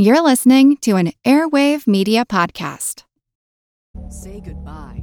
You're listening to an Airwave Media Podcast. Say goodbye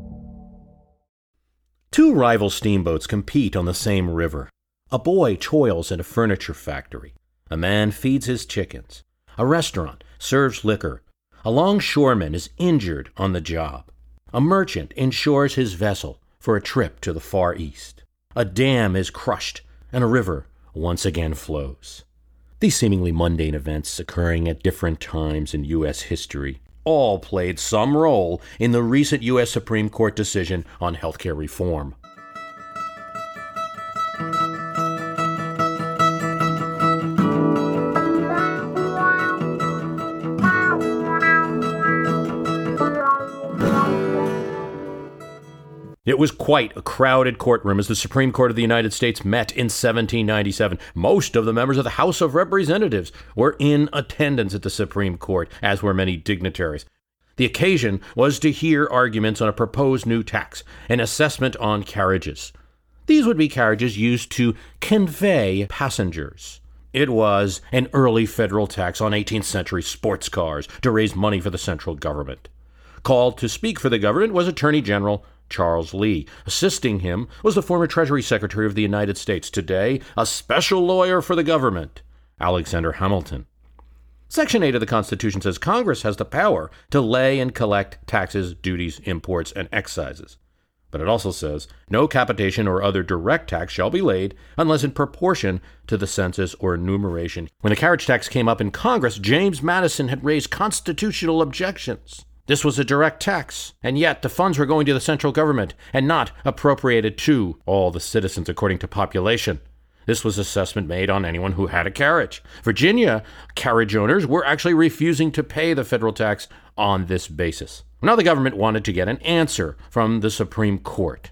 Two rival steamboats compete on the same river. A boy toils in a furniture factory. A man feeds his chickens. A restaurant serves liquor. A longshoreman is injured on the job. A merchant insures his vessel for a trip to the Far East. A dam is crushed, and a river once again flows. These seemingly mundane events occurring at different times in U.S. history all played some role in the recent U.S. Supreme Court decision on healthcare reform. It was quite a crowded courtroom as the Supreme Court of the United States met in 1797. Most of the members of the House of Representatives were in attendance at the Supreme Court, as were many dignitaries. The occasion was to hear arguments on a proposed new tax, an assessment on carriages. These would be carriages used to convey passengers. It was an early federal tax on 18th century sports cars to raise money for the central government. Called to speak for the government was Attorney General Charles Lee. Assisting him was the former Treasury Secretary of the United States, today a special lawyer for the government, Alexander Hamilton. Section 8 of the Constitution says Congress has the power to lay and collect taxes, duties, imports, and excises. But it also says no capitation or other direct tax shall be laid unless in proportion to the census or enumeration. When the carriage tax came up in Congress, James Madison had raised constitutional objections. This was a direct tax, and yet the funds were going to the central government and not appropriated to all the citizens according to population. This was assessment made on anyone who had a carriage. Virginia carriage owners were actually refusing to pay the federal tax on this basis. Now the government wanted to get an answer from the Supreme Court.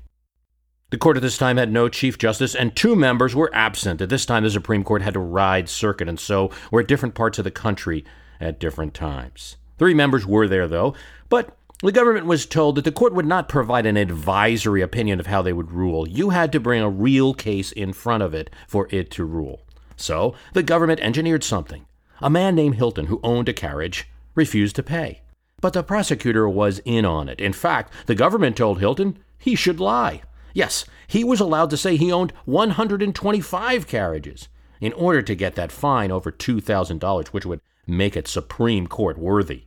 The court at this time had no Chief Justice, and two members were absent. At this time, the Supreme Court had to ride circuit, and so were at different parts of the country at different times. Three members were there, though, but the government was told that the court would not provide an advisory opinion of how they would rule. You had to bring a real case in front of it for it to rule. So the government engineered something. A man named Hylton, who owned a carriage, refused to pay. But the prosecutor was in on it. In fact, the government told Hylton he should lie. Yes, he was allowed to say he owned 125 carriages in order to get that fine over $2,000, which would make it Supreme Court worthy.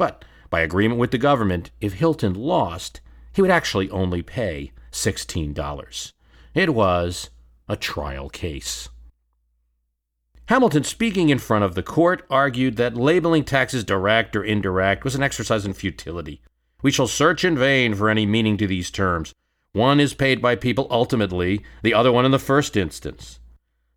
But by agreement with the government, if Hylton lost, he would actually only pay $16. It was a trial case. Hamilton, speaking in front of the court, argued that labeling taxes direct or indirect was an exercise in futility. We shall search in vain for any meaning to these terms. One is paid by people ultimately, the other one in the first instance.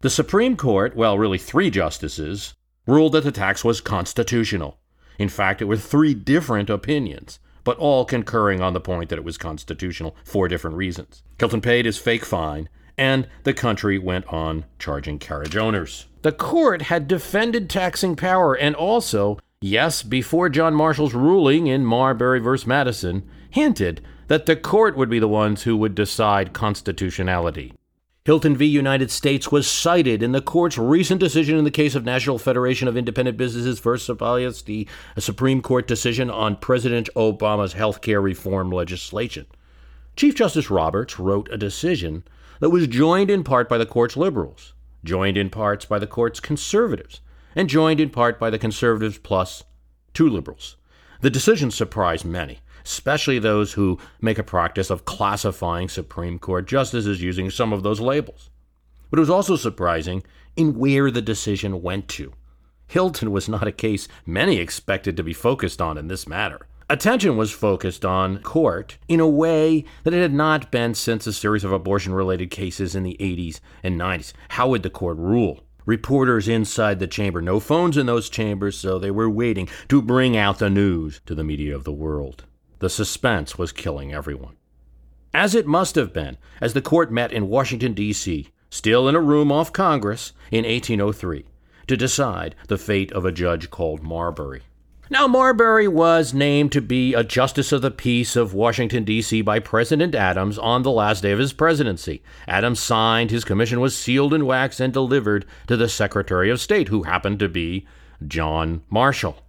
The Supreme Court, well, really three justices, ruled that the tax was constitutional. In fact, it were three different opinions, but all concurring on the point that it was constitutional for different reasons. Hylton paid his fake fine, and the country went on charging carriage owners. The court had defended taxing power and also, yes, before John Marshall's ruling in Marbury v. Madison, hinted that the court would be the ones who would decide constitutionality. Hylton v. United States was cited in the court's recent decision in the case of National Federation of Independent Businesses versus Sebelius, the Supreme Court decision on President Obama's health care reform legislation. Chief Justice Roberts wrote a decision that was joined in part by the court's liberals, joined in parts by the court's conservatives, and joined in part by the conservatives plus two liberals. The decision surprised many especially those who make a practice of classifying Supreme Court justices using some of those labels. But it was also surprising in where the decision went to. Hylton was not a case many expected to be focused on in this matter. Attention was focused on court in a way that it had not been since a series of abortion related cases in the 80s and 90s. How would the court rule? Reporters inside the chamber, no phones in those chambers, so they were waiting to bring out the news to the media of the world. The suspense was killing everyone. As it must have been, as the court met in Washington, D.C., still in a room off Congress, in 1803, to decide the fate of a judge called Marbury. Now, Marbury was named to be a Justice of the Peace of Washington, D.C. by President Adams on the last day of his presidency. Adams signed, his commission was sealed in wax and delivered to the Secretary of State, who happened to be John Marshall.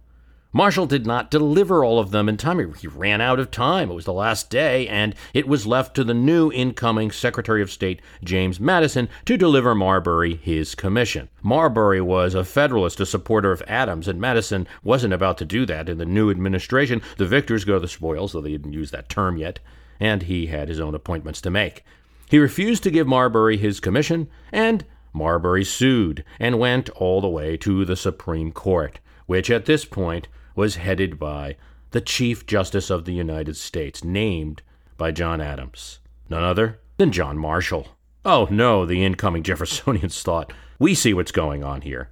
Marshall did not deliver all of them in time. He ran out of time. It was the last day, and it was left to the new incoming Secretary of State, James Madison, to deliver Marbury his commission. Marbury was a Federalist, a supporter of Adams, and Madison wasn't about to do that in the new administration. The victors go to the spoils, though they didn't use that term yet, and he had his own appointments to make. He refused to give Marbury his commission, and Marbury sued and went all the way to the Supreme Court, which at this point was headed by the Chief Justice of the United States, named by John Adams, none other than John Marshall. Oh no, the incoming Jeffersonians thought, we see what's going on here.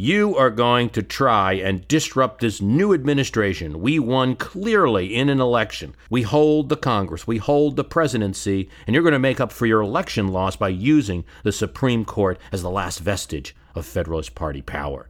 You are going to try and disrupt this new administration. We won clearly in an election. We hold the Congress, we hold the presidency, and you're going to make up for your election loss by using the Supreme Court as the last vestige of Federalist Party power.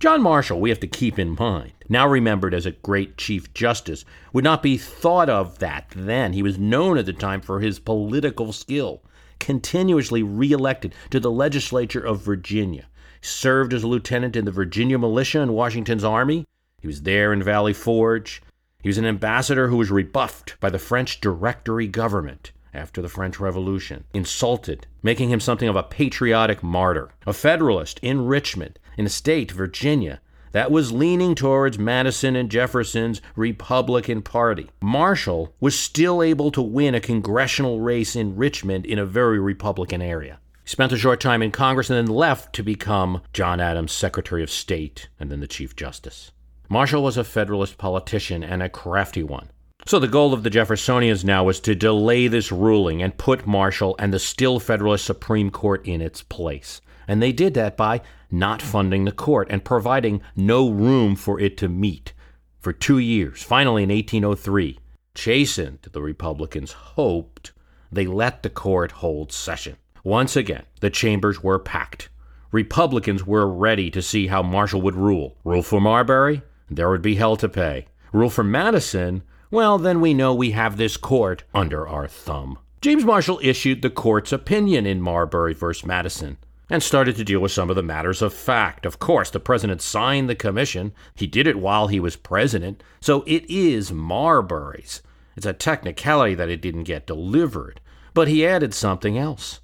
John Marshall, we have to keep in mind, now remembered as a great Chief Justice, would not be thought of that then. He was known at the time for his political skill, continuously reelected to the legislature of Virginia. served as a lieutenant in the Virginia militia in Washington's army. He was there in Valley Forge. He was an ambassador who was rebuffed by the French Directory government after the French Revolution, insulted, making him something of a patriotic martyr. A Federalist in Richmond, in a state, Virginia, that was leaning towards Madison and Jefferson's Republican Party. Marshall was still able to win a congressional race in Richmond in a very Republican area. He spent a short time in Congress and then left to become John Adams' Secretary of State and then the Chief Justice. Marshall was a Federalist politician and a crafty one. So the goal of the Jeffersonians now was to delay this ruling and put Marshall and the still Federalist Supreme Court in its place. And they did that by not funding the court and providing no room for it to meet for two years. Finally, in 1803, chastened, the Republicans hoped, they let the court hold session. Once again, the chambers were packed. Republicans were ready to see how Marshall would rule. Rule for Marbury? There would be hell to pay. Rule for Madison? Well, then we know we have this court under our thumb. James Marshall issued the court's opinion in Marbury v. Madison and started to deal with some of the matters of fact. Of course, the president signed the commission. He did it while he was president, so it is Marbury's. It's a technicality that it didn't get delivered, but he added something else.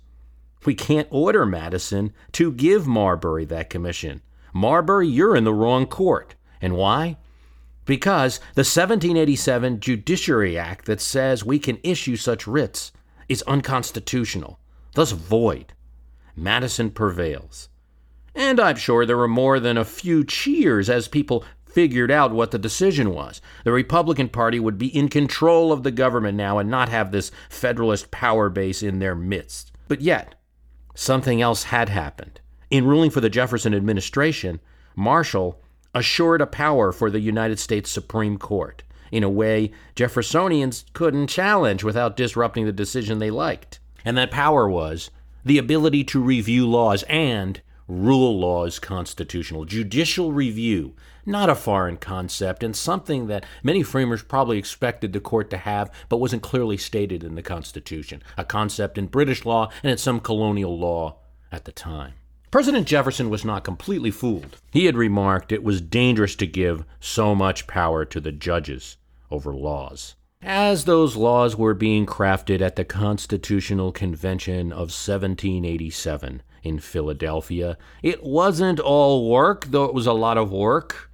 We can't order Madison to give Marbury that commission. Marbury, you're in the wrong court. And why? Because the 1787 Judiciary Act that says we can issue such writs is unconstitutional, thus void. Madison prevails. And I'm sure there were more than a few cheers as people figured out what the decision was. The Republican Party would be in control of the government now and not have this Federalist power base in their midst. But yet, something else had happened. In ruling for the Jefferson administration, Marshall assured a power for the United States Supreme Court in a way Jeffersonians couldn't challenge without disrupting the decision they liked. And that power was the ability to review laws and rule laws constitutional. Judicial review, not a foreign concept, and something that many framers probably expected the court to have, but wasn't clearly stated in the Constitution. A concept in British law and in some colonial law at the time. President Jefferson was not completely fooled. He had remarked it was dangerous to give so much power to the judges over laws. As those laws were being crafted at the Constitutional Convention of 1787 in Philadelphia, it wasn't all work, though it was a lot of work.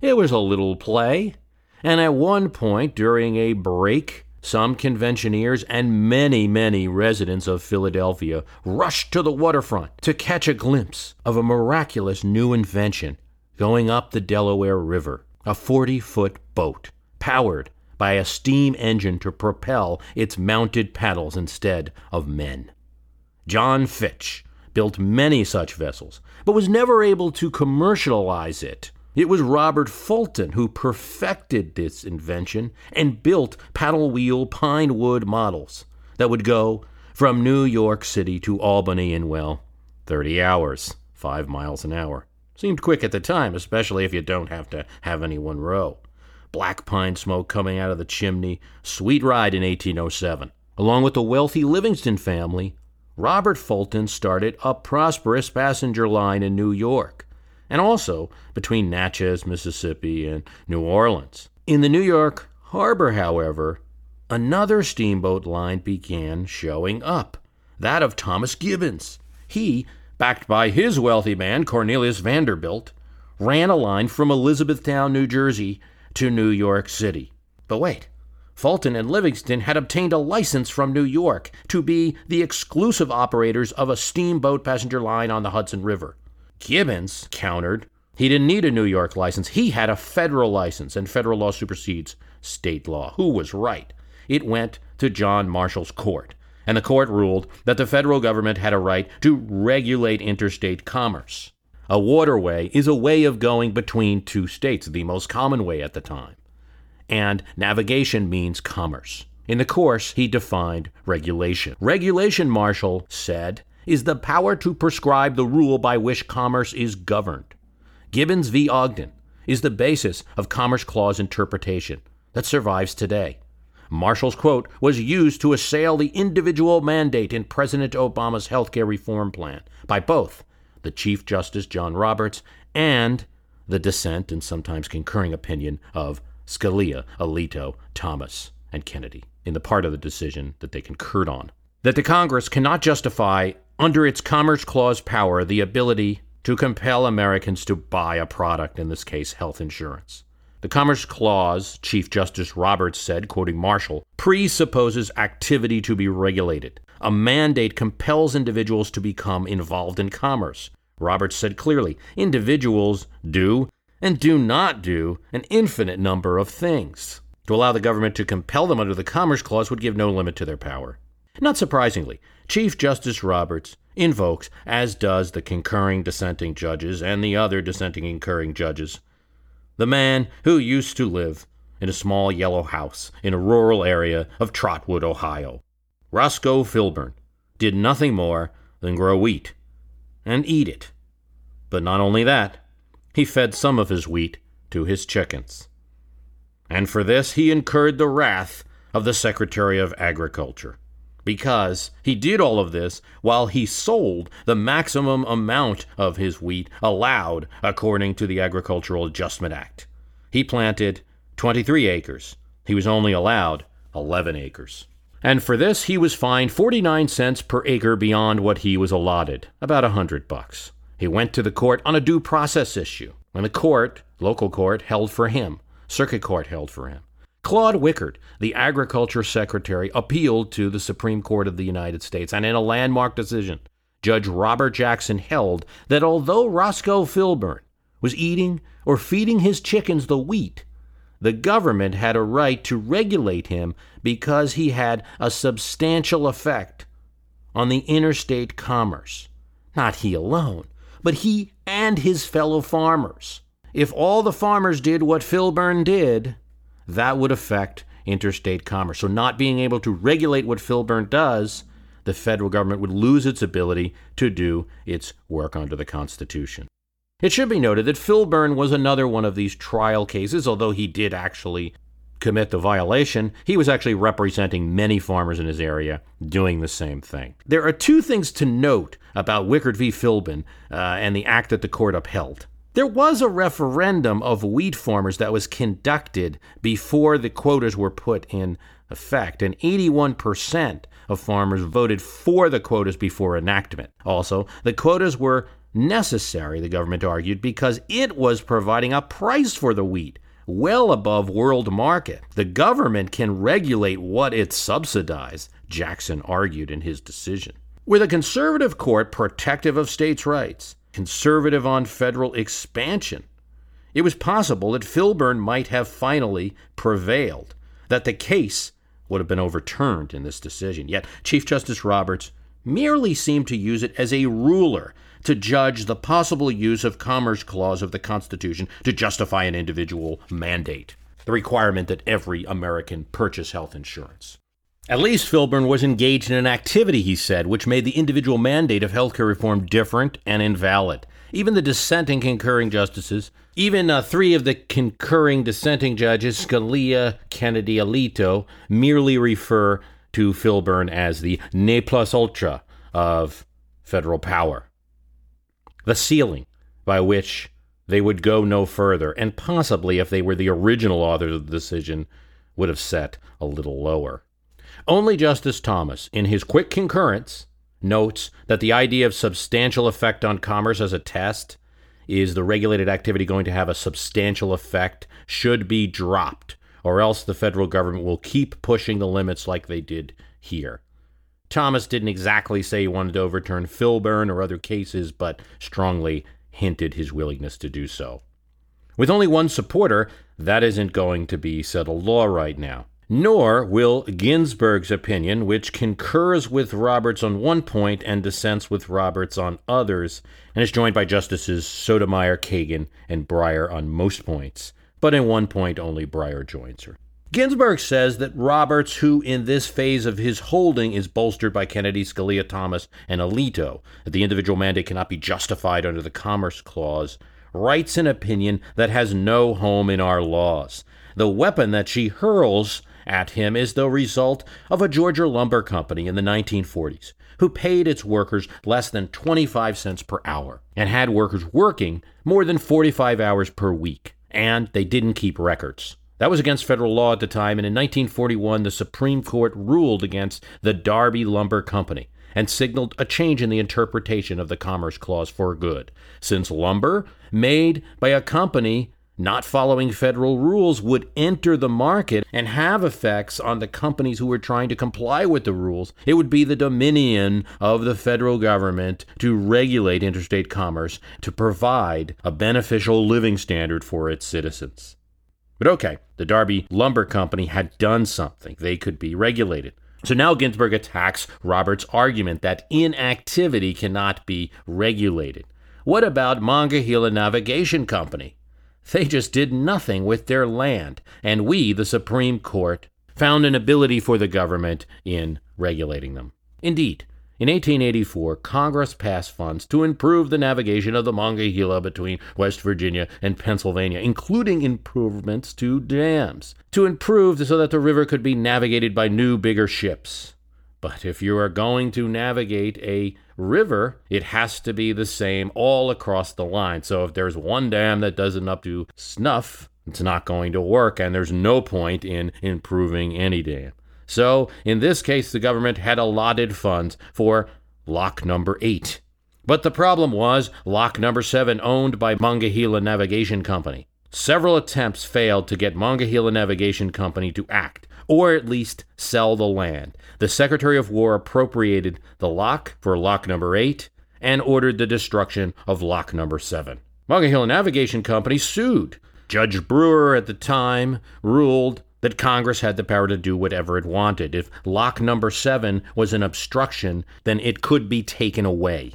It was a little play. And at one point during a break, some conventioneers and many, many residents of Philadelphia rushed to the waterfront to catch a glimpse of a miraculous new invention going up the Delaware River a 40 foot boat powered by a steam engine to propel its mounted paddles instead of men. John Fitch, built many such vessels, but was never able to commercialize it. It was Robert Fulton who perfected this invention and built paddle wheel pine wood models that would go from New York City to Albany in, well, 30 hours, 5 miles an hour. Seemed quick at the time, especially if you don't have to have anyone row. Black pine smoke coming out of the chimney, sweet ride in 1807. Along with the wealthy Livingston family, Robert Fulton started a prosperous passenger line in New York and also between Natchez, Mississippi, and New Orleans. In the New York harbor, however, another steamboat line began showing up that of Thomas Gibbons. He, backed by his wealthy man, Cornelius Vanderbilt, ran a line from Elizabethtown, New Jersey to New York City. But wait, Fulton and Livingston had obtained a license from New York to be the exclusive operators of a steamboat passenger line on the Hudson River. Gibbons countered he didn't need a New York license. He had a federal license, and federal law supersedes state law. Who was right? It went to John Marshall's court, and the court ruled that the federal government had a right to regulate interstate commerce. A waterway is a way of going between two states, the most common way at the time. And navigation means commerce. In the course, he defined regulation. Regulation, Marshall said, is the power to prescribe the rule by which commerce is governed. Gibbons v. Ogden is the basis of Commerce Clause interpretation that survives today. Marshall's quote was used to assail the individual mandate in President Obama's healthcare reform plan by both the Chief Justice John Roberts and the dissent and sometimes concurring opinion of Scalia, Alito, Thomas, and Kennedy in the part of the decision that they concurred on. That the Congress cannot justify under its Commerce Clause power the ability to compel Americans to buy a product, in this case, health insurance. The Commerce Clause, Chief Justice Roberts said, quoting Marshall, presupposes activity to be regulated. A mandate compels individuals to become involved in commerce. Roberts said clearly individuals do and do not do an infinite number of things. To allow the government to compel them under the Commerce Clause would give no limit to their power. Not surprisingly, Chief Justice Roberts invokes, as does the concurring dissenting judges and the other dissenting concurring judges, the man who used to live in a small yellow house in a rural area of Trotwood, Ohio. Roscoe Filburn did nothing more than grow wheat and eat it. But not only that, he fed some of his wheat to his chickens. And for this he incurred the wrath of the Secretary of Agriculture because he did all of this while he sold the maximum amount of his wheat allowed according to the Agricultural Adjustment Act. He planted 23 acres. He was only allowed 11 acres. And for this he was fined 49 cents per acre beyond what he was allotted, about a 100 bucks. He went to the court on a due process issue, and the court, local court, held for him. Circuit court held for him. Claude Wickard, the Agriculture Secretary, appealed to the Supreme Court of the United States, and in a landmark decision, Judge Robert Jackson held that although Roscoe Filburn was eating or feeding his chickens the wheat, the government had a right to regulate him because he had a substantial effect on the interstate commerce. Not he alone, but he and his fellow farmers. If all the farmers did what Filburn did, that would affect interstate commerce. So, not being able to regulate what Filburn does, the federal government would lose its ability to do its work under the Constitution. It should be noted that Filburn was another one of these trial cases, although he did actually commit the violation, he was actually representing many farmers in his area doing the same thing. There are two things to note about Wickard v. Filburn uh, and the act that the court upheld. There was a referendum of wheat farmers that was conducted before the quotas were put in effect, and 81% of farmers voted for the quotas before enactment. Also, the quotas were necessary, the government argued, because it was providing a price for the wheat well above world market. The government can regulate what it subsidizes, Jackson argued in his decision. With a conservative court protective of states' rights, conservative on federal expansion, it was possible that Filburn might have finally prevailed, that the case would have been overturned in this decision. Yet Chief Justice Roberts merely seemed to use it as a ruler to judge the possible use of Commerce Clause of the Constitution to justify an individual mandate, the requirement that every American purchase health insurance. At least Filburn was engaged in an activity, he said, which made the individual mandate of healthcare reform different and invalid. Even the dissenting concurring justices, even uh, three of the concurring dissenting judges, Scalia, Kennedy, Alito, merely refer to Filburn as the ne plus ultra of federal power. The ceiling by which they would go no further, and possibly, if they were the original authors of the decision, would have set a little lower. Only Justice Thomas, in his quick concurrence, notes that the idea of substantial effect on commerce as a test is the regulated activity going to have a substantial effect should be dropped, or else the federal government will keep pushing the limits like they did here. Thomas didn't exactly say he wanted to overturn Filburn or other cases, but strongly hinted his willingness to do so. With only one supporter, that isn't going to be settled law right now nor will Ginsburg's opinion, which concurs with Roberts on one point and dissents with Roberts on others, and is joined by Justices Sotomayor, Kagan, and Breyer on most points. But in one point, only Breyer joins her. Ginsburg says that Roberts, who in this phase of his holding is bolstered by Kennedy, Scalia, Thomas, and Alito, that the individual mandate cannot be justified under the Commerce Clause, writes an opinion that has no home in our laws. The weapon that she hurls at him is the result of a Georgia lumber company in the 1940s who paid its workers less than 25 cents per hour and had workers working more than 45 hours per week. And they didn't keep records. That was against federal law at the time, and in 1941, the Supreme Court ruled against the Darby Lumber Company and signaled a change in the interpretation of the Commerce Clause for good, since lumber made by a company not following federal rules would enter the market and have effects on the companies who were trying to comply with the rules. It would be the dominion of the federal government to regulate interstate commerce to provide a beneficial living standard for its citizens. But okay, the Darby Lumber Company had done something. They could be regulated. So now Ginsburg attacks Roberts' argument that inactivity cannot be regulated. What about Monongahela Navigation Company? They just did nothing with their land, and we, the Supreme Court, found an ability for the government in regulating them. Indeed, in 1884, Congress passed funds to improve the navigation of the Monongahela between West Virginia and Pennsylvania, including improvements to dams, to improve so that the river could be navigated by new, bigger ships. But if you are going to navigate a river, it has to be the same all across the line. So if there's one dam that doesn't up to snuff, it's not going to work, and there's no point in improving any dam. So in this case, the government had allotted funds for lock number eight. But the problem was lock number seven, owned by Monongahela Navigation Company. Several attempts failed to get Monongahela Navigation Company to act or at least sell the land. The Secretary of War appropriated the lock for lock number eight and ordered the destruction of lock number seven. Monongahela Navigation Company sued. Judge Brewer at the time ruled that Congress had the power to do whatever it wanted. If lock number seven was an obstruction, then it could be taken away.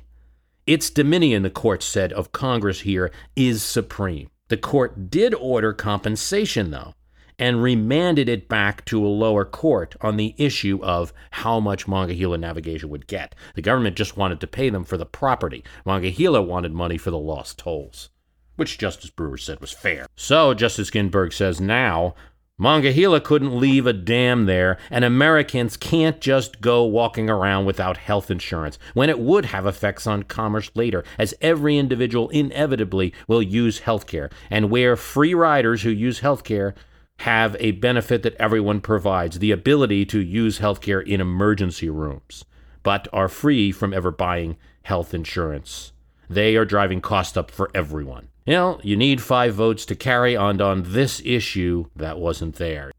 Its dominion, the court said, of Congress here is supreme. The court did order compensation, though and remanded it back to a lower court on the issue of how much Monongahela Navigation would get. The government just wanted to pay them for the property. Monongahela wanted money for the lost tolls, which Justice Brewer said was fair. So Justice Ginsburg says now Monongahela couldn't leave a dam there, and Americans can't just go walking around without health insurance when it would have effects on commerce later, as every individual inevitably will use health care. And where free riders who use health care have a benefit that everyone provides the ability to use healthcare in emergency rooms, but are free from ever buying health insurance. They are driving cost up for everyone. You know, you need five votes to carry on on this issue that wasn't there.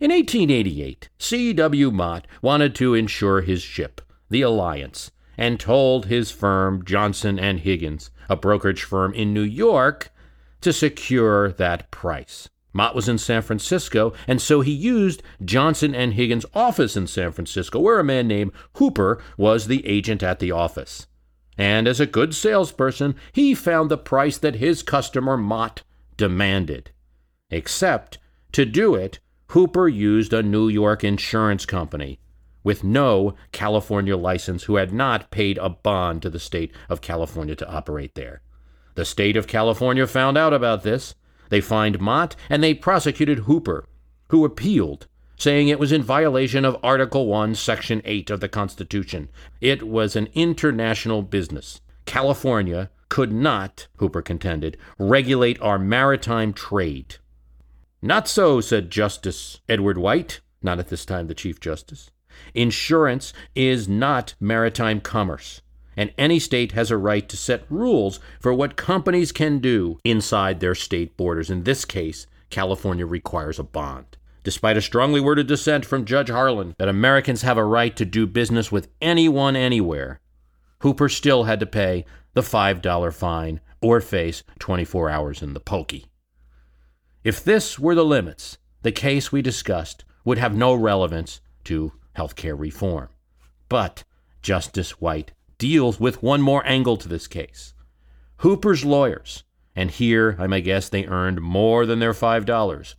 In 1888, C.W. Mott wanted to insure his ship, the Alliance, and told his firm, Johnson and Higgins, a brokerage firm in New York, to secure that price. Mott was in San Francisco, and so he used Johnson and Higgins' office in San Francisco, where a man named Hooper was the agent at the office. And as a good salesperson, he found the price that his customer Mott demanded. Except, to do it, Hooper used a New York insurance company with no California license who had not paid a bond to the state of California to operate there. The state of California found out about this they fined Mott and they prosecuted Hooper, who appealed, saying it was in violation of Article 1, Section 8 of the Constitution. It was an international business. California could not, Hooper contended, regulate our maritime trade. Not so, said Justice Edward White, not at this time the Chief Justice. Insurance is not maritime commerce and any state has a right to set rules for what companies can do inside their state borders. In this case, California requires a bond. Despite a strongly worded dissent from Judge Harlan that Americans have a right to do business with anyone anywhere, Hooper still had to pay the $5 fine or face 24 hours in the pokey. If this were the limits, the case we discussed would have no relevance to health care reform. But Justice White deals with one more angle to this case. Hooper's lawyers, and here I may guess they earned more than their $5,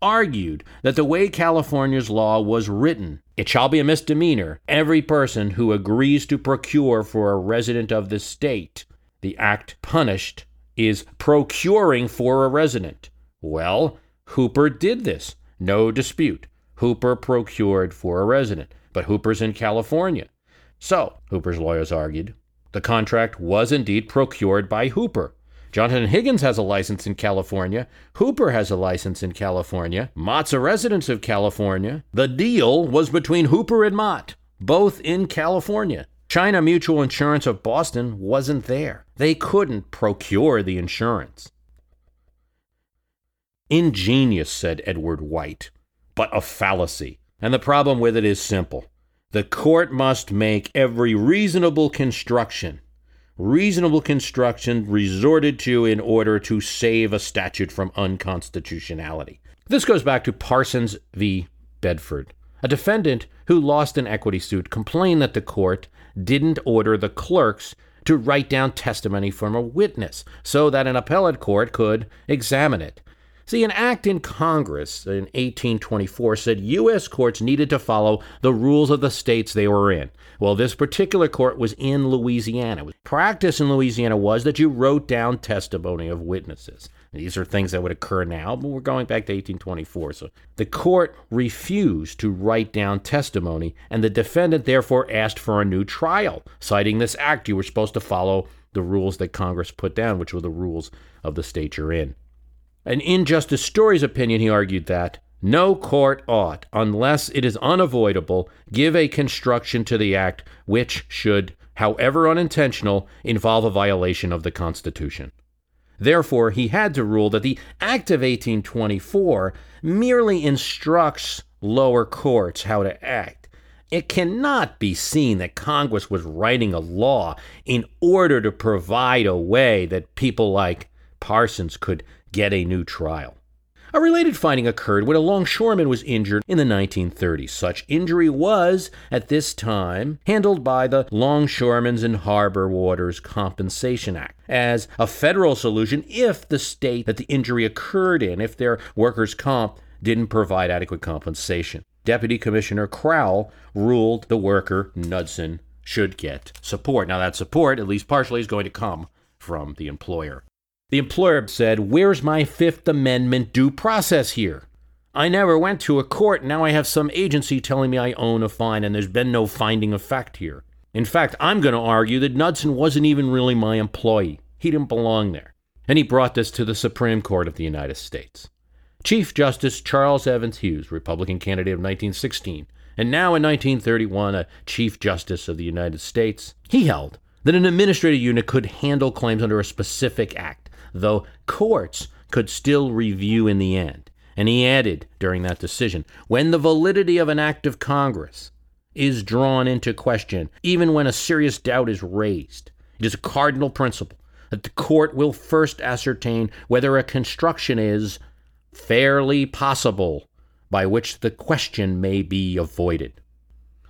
argued that the way California's law was written, it shall be a misdemeanor every person who agrees to procure for a resident of the state. The act punished is procuring for a resident. Well, Hooper did this. No dispute. Hooper procured for a resident, but Hooper's in California. So, Hooper's lawyers argued, the contract was indeed procured by Hooper. Johnson and Higgins has a license in California. Hooper has a license in California. Mott's a resident of California. The deal was between Hooper and Mott, both in California. China Mutual Insurance of Boston wasn't there. They couldn't procure the insurance. Ingenious, said Edward White, but a fallacy. And the problem with it is simple. The court must make every reasonable construction, reasonable construction resorted to in order to save a statute from unconstitutionality. This goes back to Parsons v. Bedford. A defendant who lost an equity suit complained that the court didn't order the clerks to write down testimony from a witness so that an appellate court could examine it. See, an act in Congress in 1824 said U.S. courts needed to follow the rules of the states they were in. Well, this particular court was in Louisiana. Practice in Louisiana was that you wrote down testimony of witnesses. These are things that would occur now, but we're going back to 1824. So the court refused to write down testimony, and the defendant therefore asked for a new trial, citing this act. You were supposed to follow the rules that Congress put down, which were the rules of the state you're in. And in Justice Story's opinion, he argued that no court ought, unless it is unavoidable, give a construction to the act which should, however unintentional, involve a violation of the Constitution. Therefore, he had to rule that the Act of 1824 merely instructs lower courts how to act. It cannot be seen that Congress was writing a law in order to provide a way that people like Parsons could get a new trial. A related finding occurred when a longshoreman was injured in the 1930s. Such injury was, at this time, handled by the Longshoremen's and Harbor Workers Compensation Act as a federal solution if the state that the injury occurred in, if their workers' comp didn't provide adequate compensation. Deputy Commissioner Crowell ruled the worker, Knudsen, should get support. Now, that support, at least partially, is going to come from the employer. The employer said, Where's my Fifth Amendment due process here? I never went to a court. Now I have some agency telling me I own a fine, and there's been no finding of fact here. In fact, I'm going to argue that Knudsen wasn't even really my employee. He didn't belong there. And he brought this to the Supreme Court of the United States. Chief Justice Charles Evans Hughes, Republican candidate of 1916, and now in 1931 a Chief Justice of the United States, he held that an administrative unit could handle claims under a specific act though courts could still review in the end. And he added during that decision when the validity of an act of Congress is drawn into question, even when a serious doubt is raised, it is a cardinal principle that the court will first ascertain whether a construction is fairly possible by which the question may be avoided.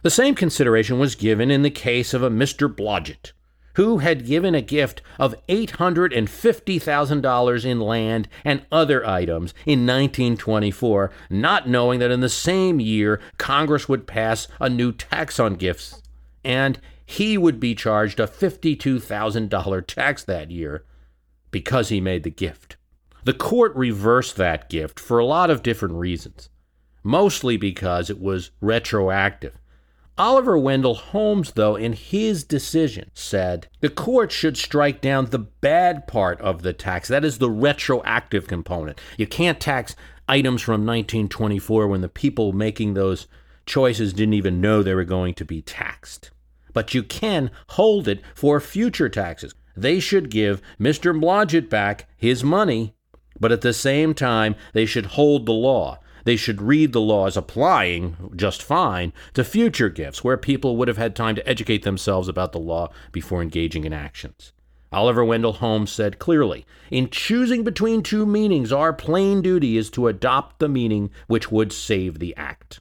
The same consideration was given in the case of a Mr. Blodgett, who had given a gift of $850,000 in land and other items in 1924, not knowing that in the same year Congress would pass a new tax on gifts, and he would be charged a $52,000 tax that year because he made the gift. The court reversed that gift for a lot of different reasons, mostly because it was retroactive. Oliver Wendell Holmes, though, in his decision, said the court should strike down the bad part of the tax. That is the retroactive component. You can't tax items from 1924 when the people making those choices didn't even know they were going to be taxed. But you can hold it for future taxes. They should give Mr. Blodgett back his money, but at the same time, they should hold the law they should read the law as applying just fine to future gifts where people would have had time to educate themselves about the law before engaging in actions. Oliver Wendell Holmes said clearly In choosing between two meanings, our plain duty is to adopt the meaning which would save the act.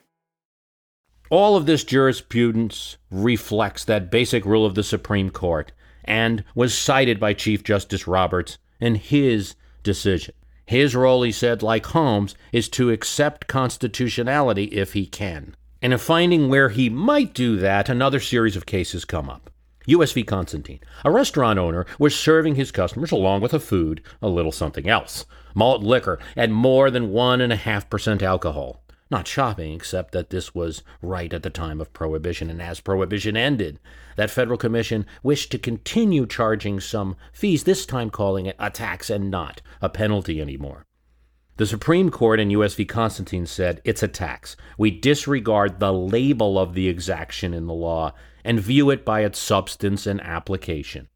All of this jurisprudence reflects that basic rule of the Supreme Court and was cited by Chief Justice Roberts in his decision. His role, he said, like Holmes, is to accept constitutionality if he can. And in finding where he might do that, another series of cases come up. U.S. v. Constantine. A restaurant owner was serving his customers, along with a food, a little something else malt liquor at more than 1.5% alcohol not shopping, except that this was right at the time of Prohibition, and as Prohibition ended, that Federal Commission wished to continue charging some fees, this time calling it a tax and not a penalty anymore. The Supreme Court in U.S. v. Constantine said it's a tax. We disregard the label of the exaction in the law and view it by its substance and application.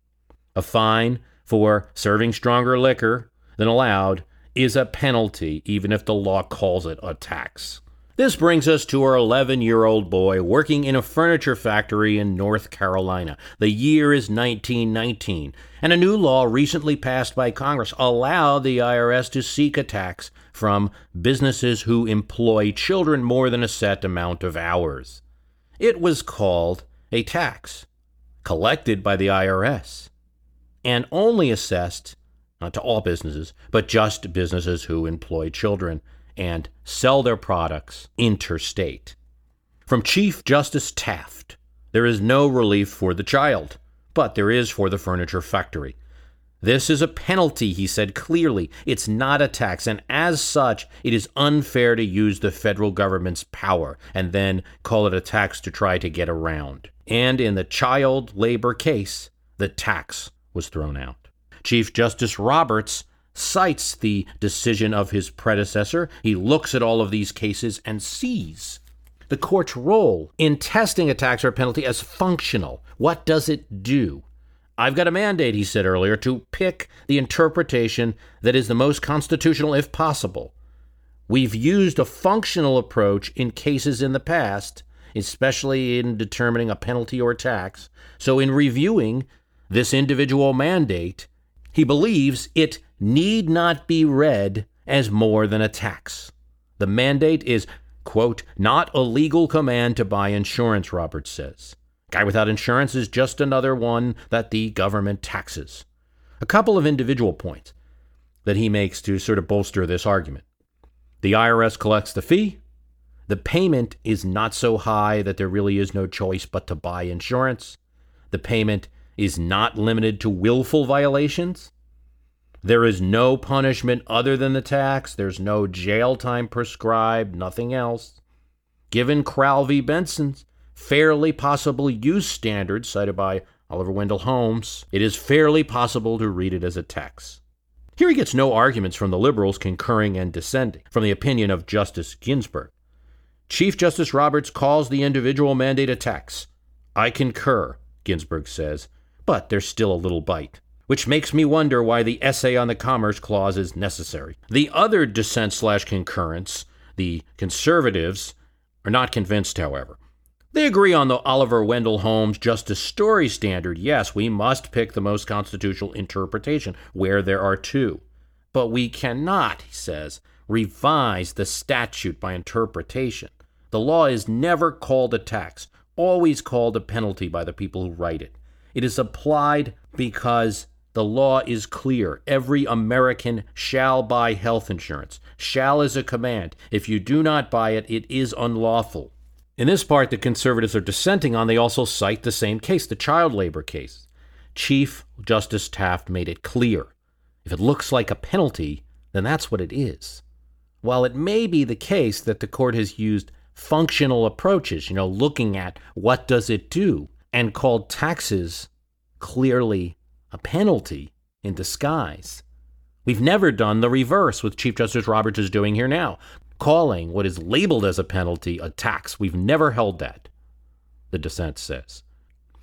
A fine for serving stronger liquor than allowed is a penalty, even if the law calls it a tax. This brings us to our 11 year old boy working in a furniture factory in North Carolina. The year is 1919, and a new law recently passed by Congress allowed the IRS to seek a tax from businesses who employ children more than a set amount of hours. It was called a tax, collected by the IRS, and only assessed not to all businesses, but just businesses who employ children and sell their products interstate. From Chief Justice Taft, there is no relief for the child, but there is for the furniture factory. This is a penalty, he said clearly. It's not a tax, and as such, it is unfair to use the federal government's power and then call it a tax to try to get around. And in the child labor case, the tax was thrown out. Chief Justice Roberts cites the decision of his predecessor. He looks at all of these cases and sees the court's role in testing a tax or penalty as functional. What does it do? I've got a mandate, he said earlier, to pick the interpretation that is the most constitutional if possible. We've used a functional approach in cases in the past, especially in determining a penalty or tax. So, in reviewing this individual mandate, he believes it need not be read as more than a tax. The mandate is, quote, not a legal command to buy insurance, Roberts says. Guy without insurance is just another one that the government taxes. A couple of individual points that he makes to sort of bolster this argument. The IRS collects the fee. The payment is not so high that there really is no choice but to buy insurance. The payment is not limited to willful violations. There is no punishment other than the tax. There's no jail time prescribed, nothing else. Given Crowell v. Benson's fairly possible use standard cited by Oliver Wendell Holmes, it is fairly possible to read it as a tax. Here he gets no arguments from the liberals concurring and dissenting from the opinion of Justice Ginsburg. Chief Justice Roberts calls the individual mandate a tax. I concur, Ginsburg says, but there's still a little bite, which makes me wonder why the essay on the Commerce Clause is necessary. The other dissent slash concurrence, the conservatives, are not convinced, however. They agree on the Oliver Wendell Holmes Justice Story standard. Yes, we must pick the most constitutional interpretation where there are two. But we cannot, he says, revise the statute by interpretation. The law is never called a tax, always called a penalty by the people who write it. It is applied because the law is clear. Every American shall buy health insurance. Shall is a command. If you do not buy it, it is unlawful. In this part, the conservatives are dissenting on. They also cite the same case, the child labor case. Chief Justice Taft made it clear if it looks like a penalty, then that's what it is. While it may be the case that the court has used functional approaches, you know, looking at what does it do, and called taxes clearly a penalty in disguise. We've never done the reverse, with Chief Justice Roberts is doing here now calling what is labeled as a penalty a tax. We've never held that, the dissent says.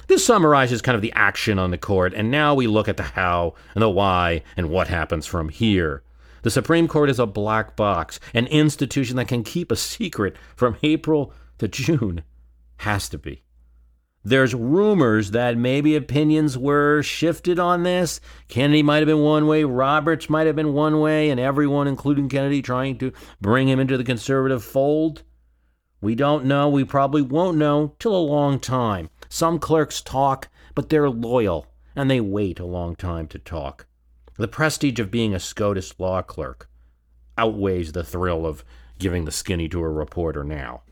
This summarizes kind of the action on the court, and now we look at the how and the why and what happens from here. The Supreme Court is a black box, an institution that can keep a secret from April to June. Has to be. There's rumors that maybe opinions were shifted on this. Kennedy might have been one way, Roberts might have been one way, and everyone, including Kennedy, trying to bring him into the conservative fold. We don't know. We probably won't know till a long time. Some clerks talk, but they're loyal, and they wait a long time to talk. The prestige of being a SCOTUS law clerk outweighs the thrill of giving the skinny to a reporter now.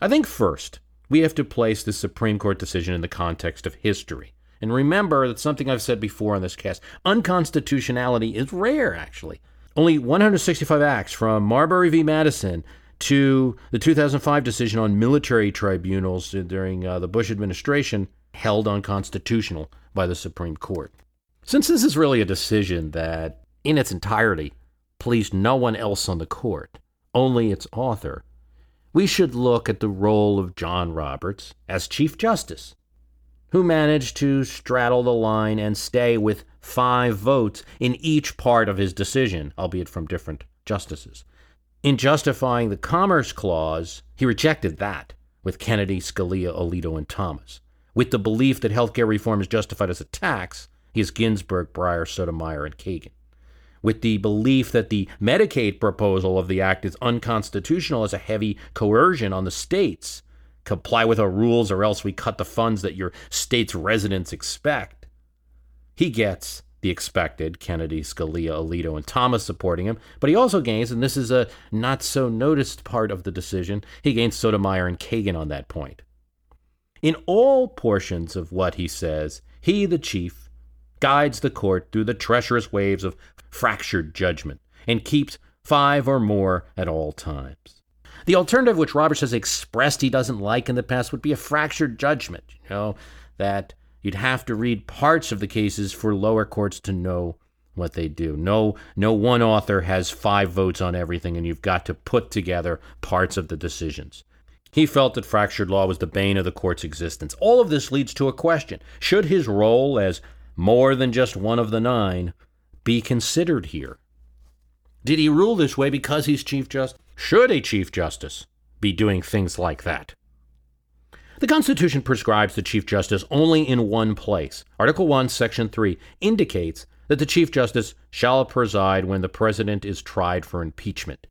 I think first, we have to place the Supreme Court decision in the context of history. And remember that something I've said before on this cast unconstitutionality is rare, actually. Only 165 acts from Marbury v. Madison to the 2005 decision on military tribunals during uh, the Bush administration held unconstitutional by the Supreme Court. Since this is really a decision that, in its entirety, pleased no one else on the court, only its author, we should look at the role of John Roberts as Chief Justice, who managed to straddle the line and stay with five votes in each part of his decision, albeit from different justices. In justifying the Commerce Clause, he rejected that with Kennedy, Scalia, Alito, and Thomas. With the belief that healthcare reform is justified as a tax, he is Ginsburg, Breyer, Sotomayor, and Kagan with the belief that the Medicaid proposal of the act is unconstitutional as a heavy coercion on the states. Comply with our rules or else we cut the funds that your state's residents expect. He gets the expected Kennedy, Scalia, Alito, and Thomas supporting him, but he also gains, and this is a not so noticed part of the decision, he gains Sotomayor and Kagan on that point. In all portions of what he says, he, the chief, guides the court through the treacherous waves of fractured judgment and keeps five or more at all times. The alternative, which Roberts has expressed he doesn't like in the past, would be a fractured judgment. You know, that you'd have to read parts of the cases for lower courts to know what they do. No, no one author has five votes on everything, and you've got to put together parts of the decisions. He felt that fractured law was the bane of the court's existence. All of this leads to a question Should his role as more than just one of the nine be considered here? Did he rule this way because he's Chief Justice? Should a Chief Justice be doing things like that? The Constitution prescribes the Chief Justice only in one place. Article 1, Section 3 indicates that the Chief Justice shall preside when the President is tried for impeachment.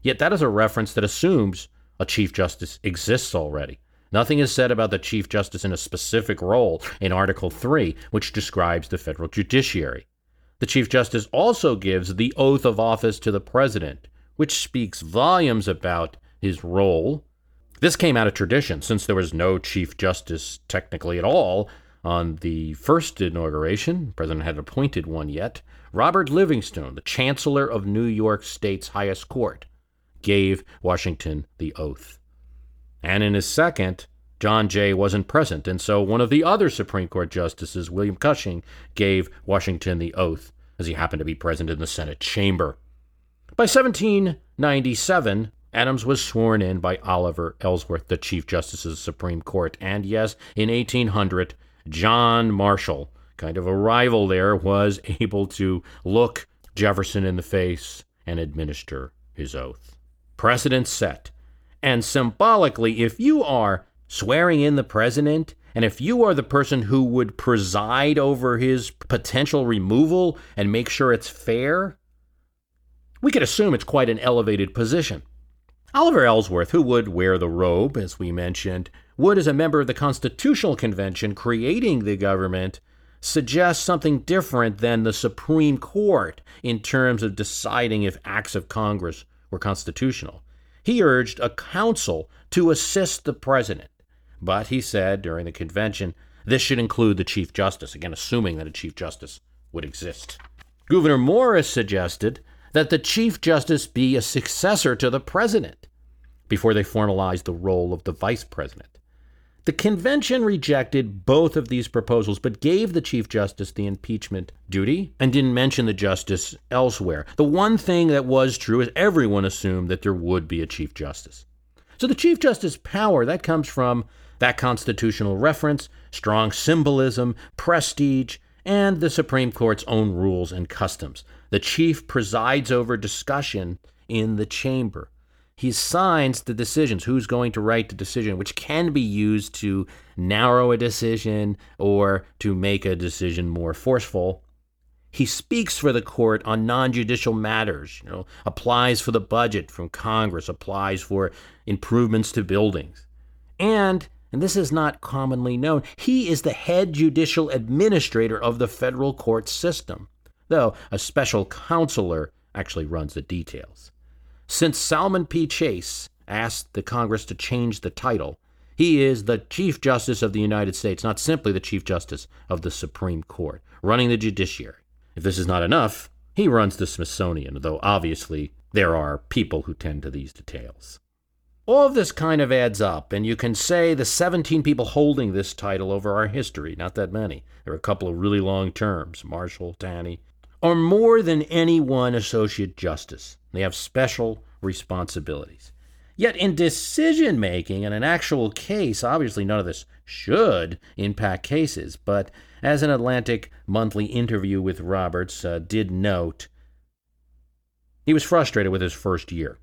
Yet that is a reference that assumes a Chief Justice exists already. Nothing is said about the Chief Justice in a specific role in Article 3, which describes the federal judiciary. The Chief Justice also gives the oath of office to the President, which speaks volumes about his role this came out of tradition, since there was no Chief Justice technically at all on the first inauguration. The president hadn't appointed one yet. Robert Livingston, the Chancellor of New York State's highest court, gave Washington the oath. And in his second, John Jay wasn't present, and so one of the other Supreme Court justices, William Cushing, gave Washington the oath, as he happened to be present in the Senate chamber. By 1797, Adams was sworn in by Oliver Ellsworth, the Chief Justice of the Supreme Court. And yes, in 1800, John Marshall, kind of a rival there, was able to look Jefferson in the face and administer his oath. Precedent set. And symbolically, if you are swearing in the president, and if you are the person who would preside over his potential removal and make sure it's fair, we could assume it's quite an elevated position. Oliver Ellsworth, who would wear the robe, as we mentioned, would, as a member of the Constitutional Convention creating the government, suggest something different than the Supreme Court in terms of deciding if acts of Congress were constitutional. He urged a council to assist the president, but he said during the convention this should include the Chief Justice, again, assuming that a Chief Justice would exist. Gouverneur Morris suggested that the Chief Justice be a successor to the President before they formalized the role of the Vice President. The convention rejected both of these proposals, but gave the Chief Justice the impeachment duty and didn't mention the justice elsewhere. The one thing that was true is everyone assumed that there would be a Chief Justice. So the Chief Justice power that comes from that constitutional reference, strong symbolism, prestige, and the Supreme Court's own rules and customs. The chief presides over discussion in the chamber. He signs the decisions, who's going to write the decision, which can be used to narrow a decision or to make a decision more forceful. He speaks for the court on non-judicial matters, you know, applies for the budget from Congress, applies for improvements to buildings. And and this is not commonly known, he is the head judicial administrator of the federal court system though a special counselor actually runs the details. Since Salmon P. Chase asked the Congress to change the title, he is the Chief Justice of the United States, not simply the Chief Justice of the Supreme Court, running the judiciary. If this is not enough, he runs the Smithsonian, though obviously there are people who tend to these details. All of this kind of adds up, and you can say the 17 people holding this title over our history, not that many. There are a couple of really long terms Marshall, Taney, are more than any one associate justice. They have special responsibilities. Yet, in decision making in an actual case, obviously none of this should impact cases. But as an Atlantic monthly interview with Roberts uh, did note, he was frustrated with his first year.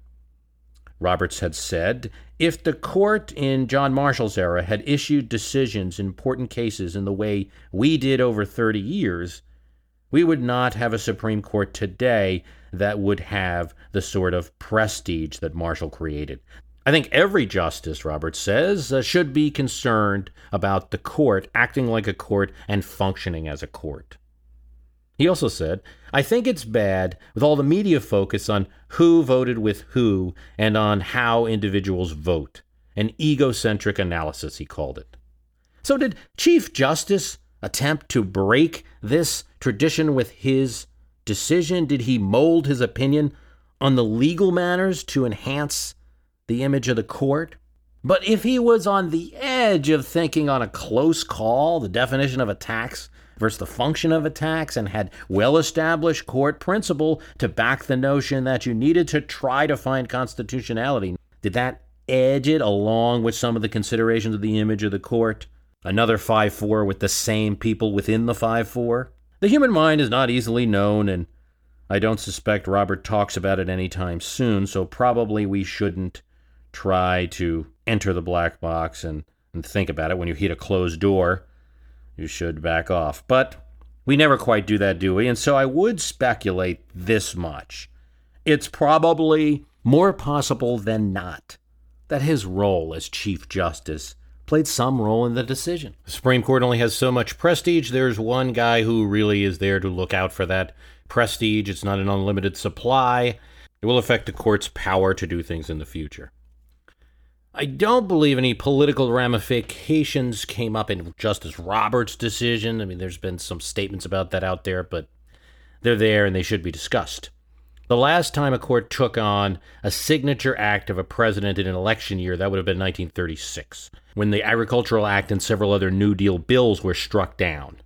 Roberts had said if the court in John Marshall's era had issued decisions in important cases in the way we did over 30 years, we would not have a Supreme Court today that would have the sort of prestige that Marshall created. I think every justice, Roberts says, uh, should be concerned about the court acting like a court and functioning as a court. He also said, I think it's bad with all the media focus on who voted with who and on how individuals vote. An egocentric analysis, he called it. So, did Chief Justice attempt to break this tradition with his decision? Did he mold his opinion on the legal matters to enhance the image of the court? But if he was on the edge of thinking on a close call, the definition of a tax versus the function of a tax, and had well established court principle to back the notion that you needed to try to find constitutionality, did that edge it along with some of the considerations of the image of the court? Another 5 4 with the same people within the 5 4? The human mind is not easily known, and I don't suspect Robert talks about it anytime soon, so probably we shouldn't try to enter the black box and, and think about it. When you hit a closed door, you should back off. But we never quite do that, do we? And so I would speculate this much. It's probably more possible than not that his role as Chief Justice played some role in the decision. The Supreme Court only has so much prestige. There's one guy who really is there to look out for that prestige. It's not an unlimited supply. It will affect the court's power to do things in the future. I don't believe any political ramifications came up in Justice Roberts' decision. I mean, there's been some statements about that out there, but they're there and they should be discussed. The last time a court took on a signature act of a president in an election year, that would have been 1936, when the Agricultural Act and several other New Deal bills were struck down.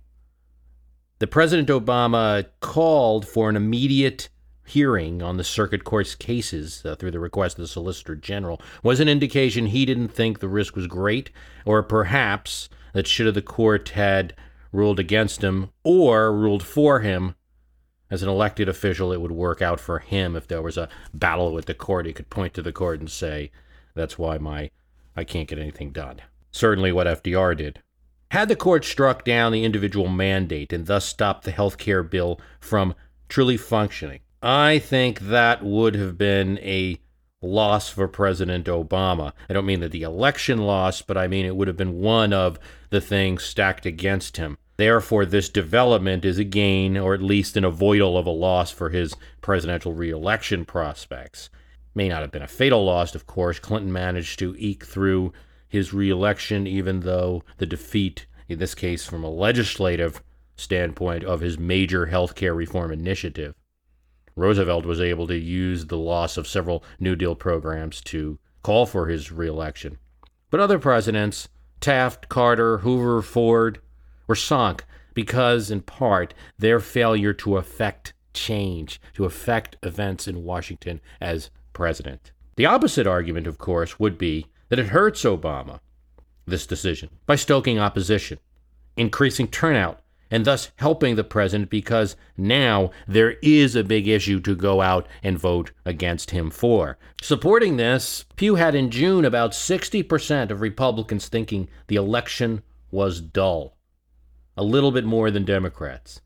The President Obama called for an immediate hearing on the circuit court's cases uh, through the request of the Solicitor General was an indication he didn't think the risk was great, or perhaps that should the court had ruled against him or ruled for him, as an elected official, it would work out for him if there was a battle with the court. He could point to the court and say, "That's why my I can't get anything done." Certainly, what FDR did. Had the court struck down the individual mandate and thus stopped the health care bill from truly functioning, I think that would have been a loss for President Obama. I don't mean that the election lost, but I mean it would have been one of the things stacked against him. Therefore, this development is a gain, or at least an avoidal of a loss for his presidential reelection prospects. May not have been a fatal loss, of course. Clinton managed to eke through his reelection, even though the defeat, in this case from a legislative standpoint, of his major health care reform initiative. Roosevelt was able to use the loss of several New Deal programs to call for his reelection. But other presidents, Taft, Carter, Hoover, Ford, were sunk because, in part, their failure to affect change, to affect events in Washington as president. The opposite argument, of course, would be that it hurts Obama, this decision, by stoking opposition, increasing turnout, and thus helping the president because now there is a big issue to go out and vote against him for. Supporting this, Pew had in June about 60% of Republicans thinking the election was dull a little bit more than Democrats.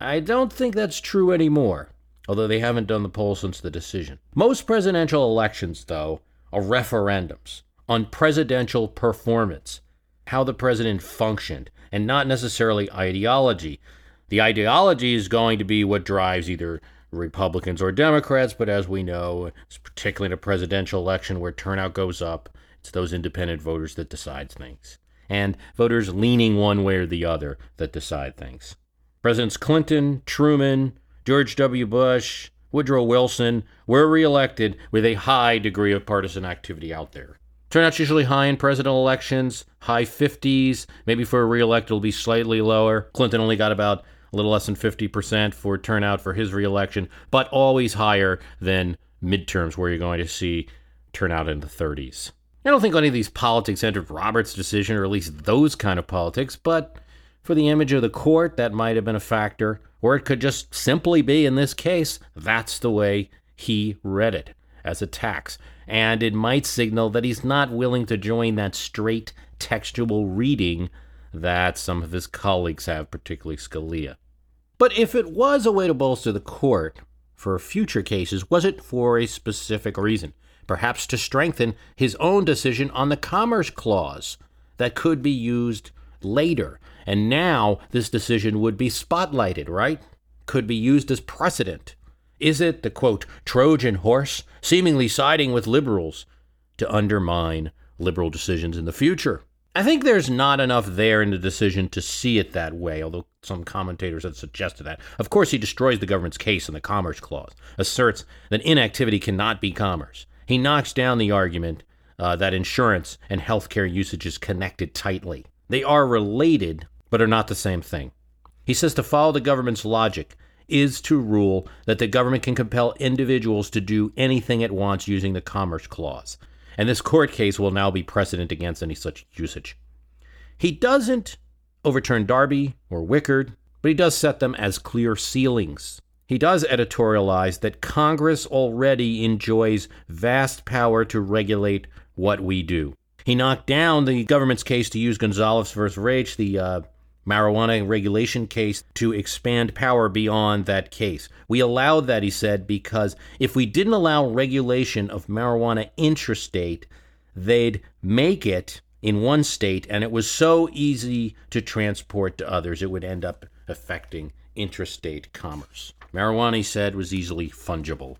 I don't think that's true anymore, although they haven't done the poll since the decision. Most presidential elections, though, are referendums on presidential performance, how the president functioned, and not necessarily ideology. The ideology is going to be what drives either Republicans or Democrats, but as we know, particularly in a presidential election where turnout goes up, it's those independent voters that decide things and voters leaning one way or the other that decide things. Presidents Clinton, Truman, George W. Bush, Woodrow Wilson were reelected with a high degree of partisan activity out there. Turnout's usually high in presidential elections, high 50s. Maybe for a reelect, it'll be slightly lower. Clinton only got about a little less than 50% for turnout for his reelection, but always higher than midterms, where you're going to see turnout in the 30s. I don't think any of these politics entered Roberts' decision, or at least those kind of politics, but for the image of the court, that might have been a factor. Or it could just simply be, in this case, that's the way he read it as a tax. And it might signal that he's not willing to join that straight textual reading that some of his colleagues have, particularly Scalia. But if it was a way to bolster the court for future cases, was it for a specific reason? perhaps to strengthen his own decision on the Commerce Clause that could be used later. And now this decision would be spotlighted, right? Could be used as precedent. Is it the quote, Trojan horse, seemingly siding with liberals to undermine liberal decisions in the future? I think there's not enough there in the decision to see it that way, although some commentators have suggested that. Of course, he destroys the government's case in the Commerce Clause, asserts that inactivity cannot be commerce, he knocks down the argument uh, that insurance and healthcare usage is connected tightly. They are related, but are not the same thing. He says to follow the government's logic is to rule that the government can compel individuals to do anything it wants using the Commerce Clause, and this court case will now be precedent against any such usage. He doesn't overturn Darby or Wickard, but he does set them as clear ceilings. he does editorialize that Congress already enjoys vast power to regulate what we do. He knocked down the government's case to use Gonzales versus Raich, the uh, marijuana regulation case, to expand power beyond that case. We allowed that, he said, because if we didn't allow regulation of marijuana intrastate, they'd make it in one state, and it was so easy to transport to others, it would end up affecting interstate commerce. Marijuana, he said, was easily fungible.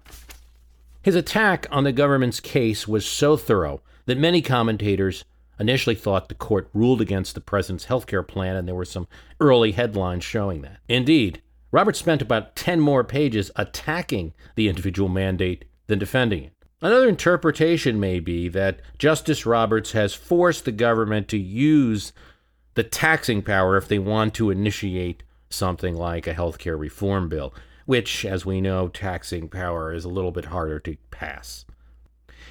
His attack on the government's case was so thorough that many commentators initially thought the court ruled against the president's health care plan, and there were some early headlines showing that. Indeed, Roberts spent about 10 more pages attacking the individual mandate than defending it. Another interpretation may be that Justice Roberts has forced the government to use the taxing power if they want to initiate something like a health care reform bill, which, as we know, taxing power is a little bit harder to pass.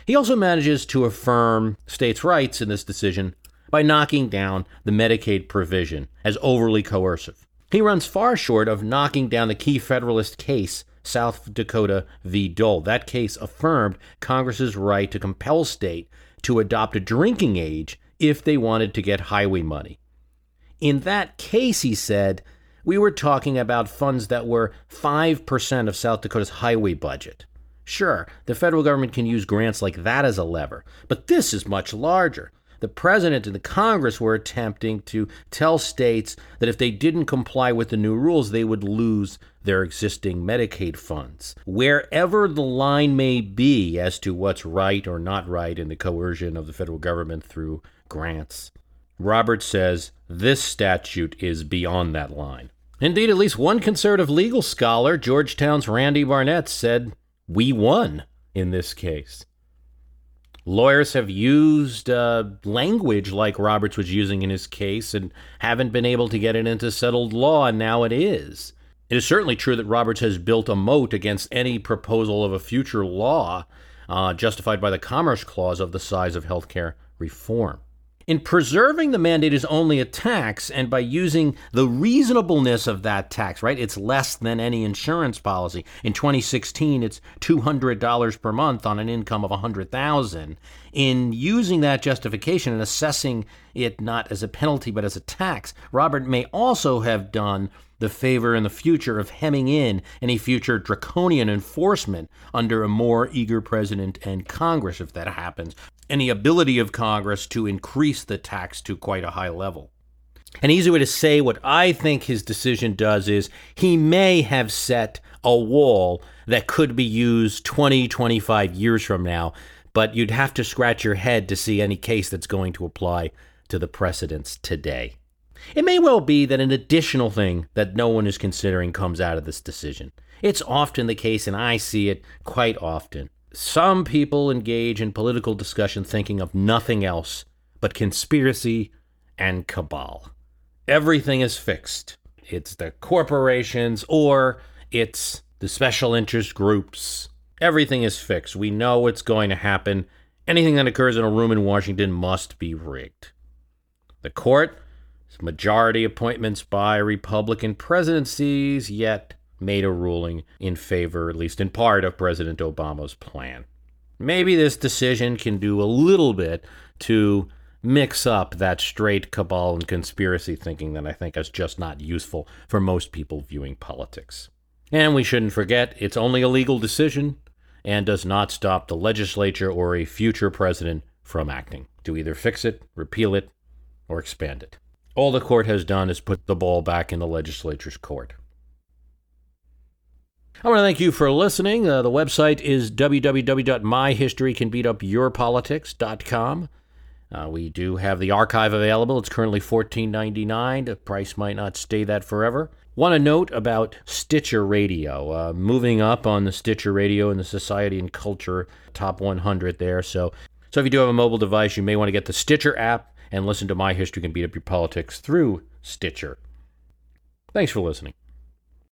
He also manages to affirm states' rights in this decision by knocking down the Medicaid provision as overly coercive. He runs far short of knocking down the key Federalist case, South Dakota v. Dole. That case affirmed Congress's right to compel state to adopt a drinking age if they wanted to get highway money. In that case, he said, we were talking about funds that were 5% of South Dakota's highway budget. Sure, the federal government can use grants like that as a lever, but this is much larger. The president and the Congress were attempting to tell states that if they didn't comply with the new rules, they would lose their existing Medicaid funds. Wherever the line may be as to what's right or not right in the coercion of the federal government through grants, Roberts says this statute is beyond that line. Indeed, at least one conservative legal scholar, Georgetown's Randy Barnett, said we won in this case. Lawyers have used uh, language like Roberts was using in his case and haven't been able to get it into settled law, and now it is. It is certainly true that Roberts has built a moat against any proposal of a future law uh, justified by the Commerce Clause of the size of healthcare reform. In preserving the mandate is only a tax, and by using the reasonableness of that tax, right? It's less than any insurance policy. In 2016, it's $200 per month on an income of 100,000. In using that justification and assessing it not as a penalty but as a tax, Robert may also have done the favor in the future of hemming in any future draconian enforcement under a more eager president and Congress if that happens, any ability of Congress to increase the tax to quite a high level. An easy way to say what I think his decision does is he may have set a wall that could be used 20, 25 years from now, but you'd have to scratch your head to see any case that's going to apply to the precedents today. It may well be that an additional thing that no one is considering comes out of this decision. It's often the case, and I see it quite often. Some people engage in political discussion thinking of nothing else but conspiracy and cabal. Everything is fixed. It's the corporations or it's the special interest groups. Everything is fixed. We know what's going to happen. Anything that occurs in a room in Washington must be rigged. The court, majority appointments by Republican presidencies, yet made a ruling in favor, at least in part, of President Obama's plan. Maybe this decision can do a little bit to mix up that straight cabal and conspiracy thinking that I think is just not useful for most people viewing politics. And we shouldn't forget it's only a legal decision and does not stop the legislature or a future president from acting to either fix it, repeal it, or expand it. All the court has done is put the ball back in the legislature's court. I want to thank you for listening. Uh, the website is www.myhistorycanbeatupyourpolitics.com. Uh, we do have the archive available. It's currently $14.99. The price might not stay that forever. Want to note about Stitcher Radio, uh, moving up on the Stitcher Radio and the Society and Culture Top 100 there. So, so if you do have a mobile device, you may want to get the Stitcher app and listen to My History Can Beat Up Your Politics through Stitcher. Thanks for listening.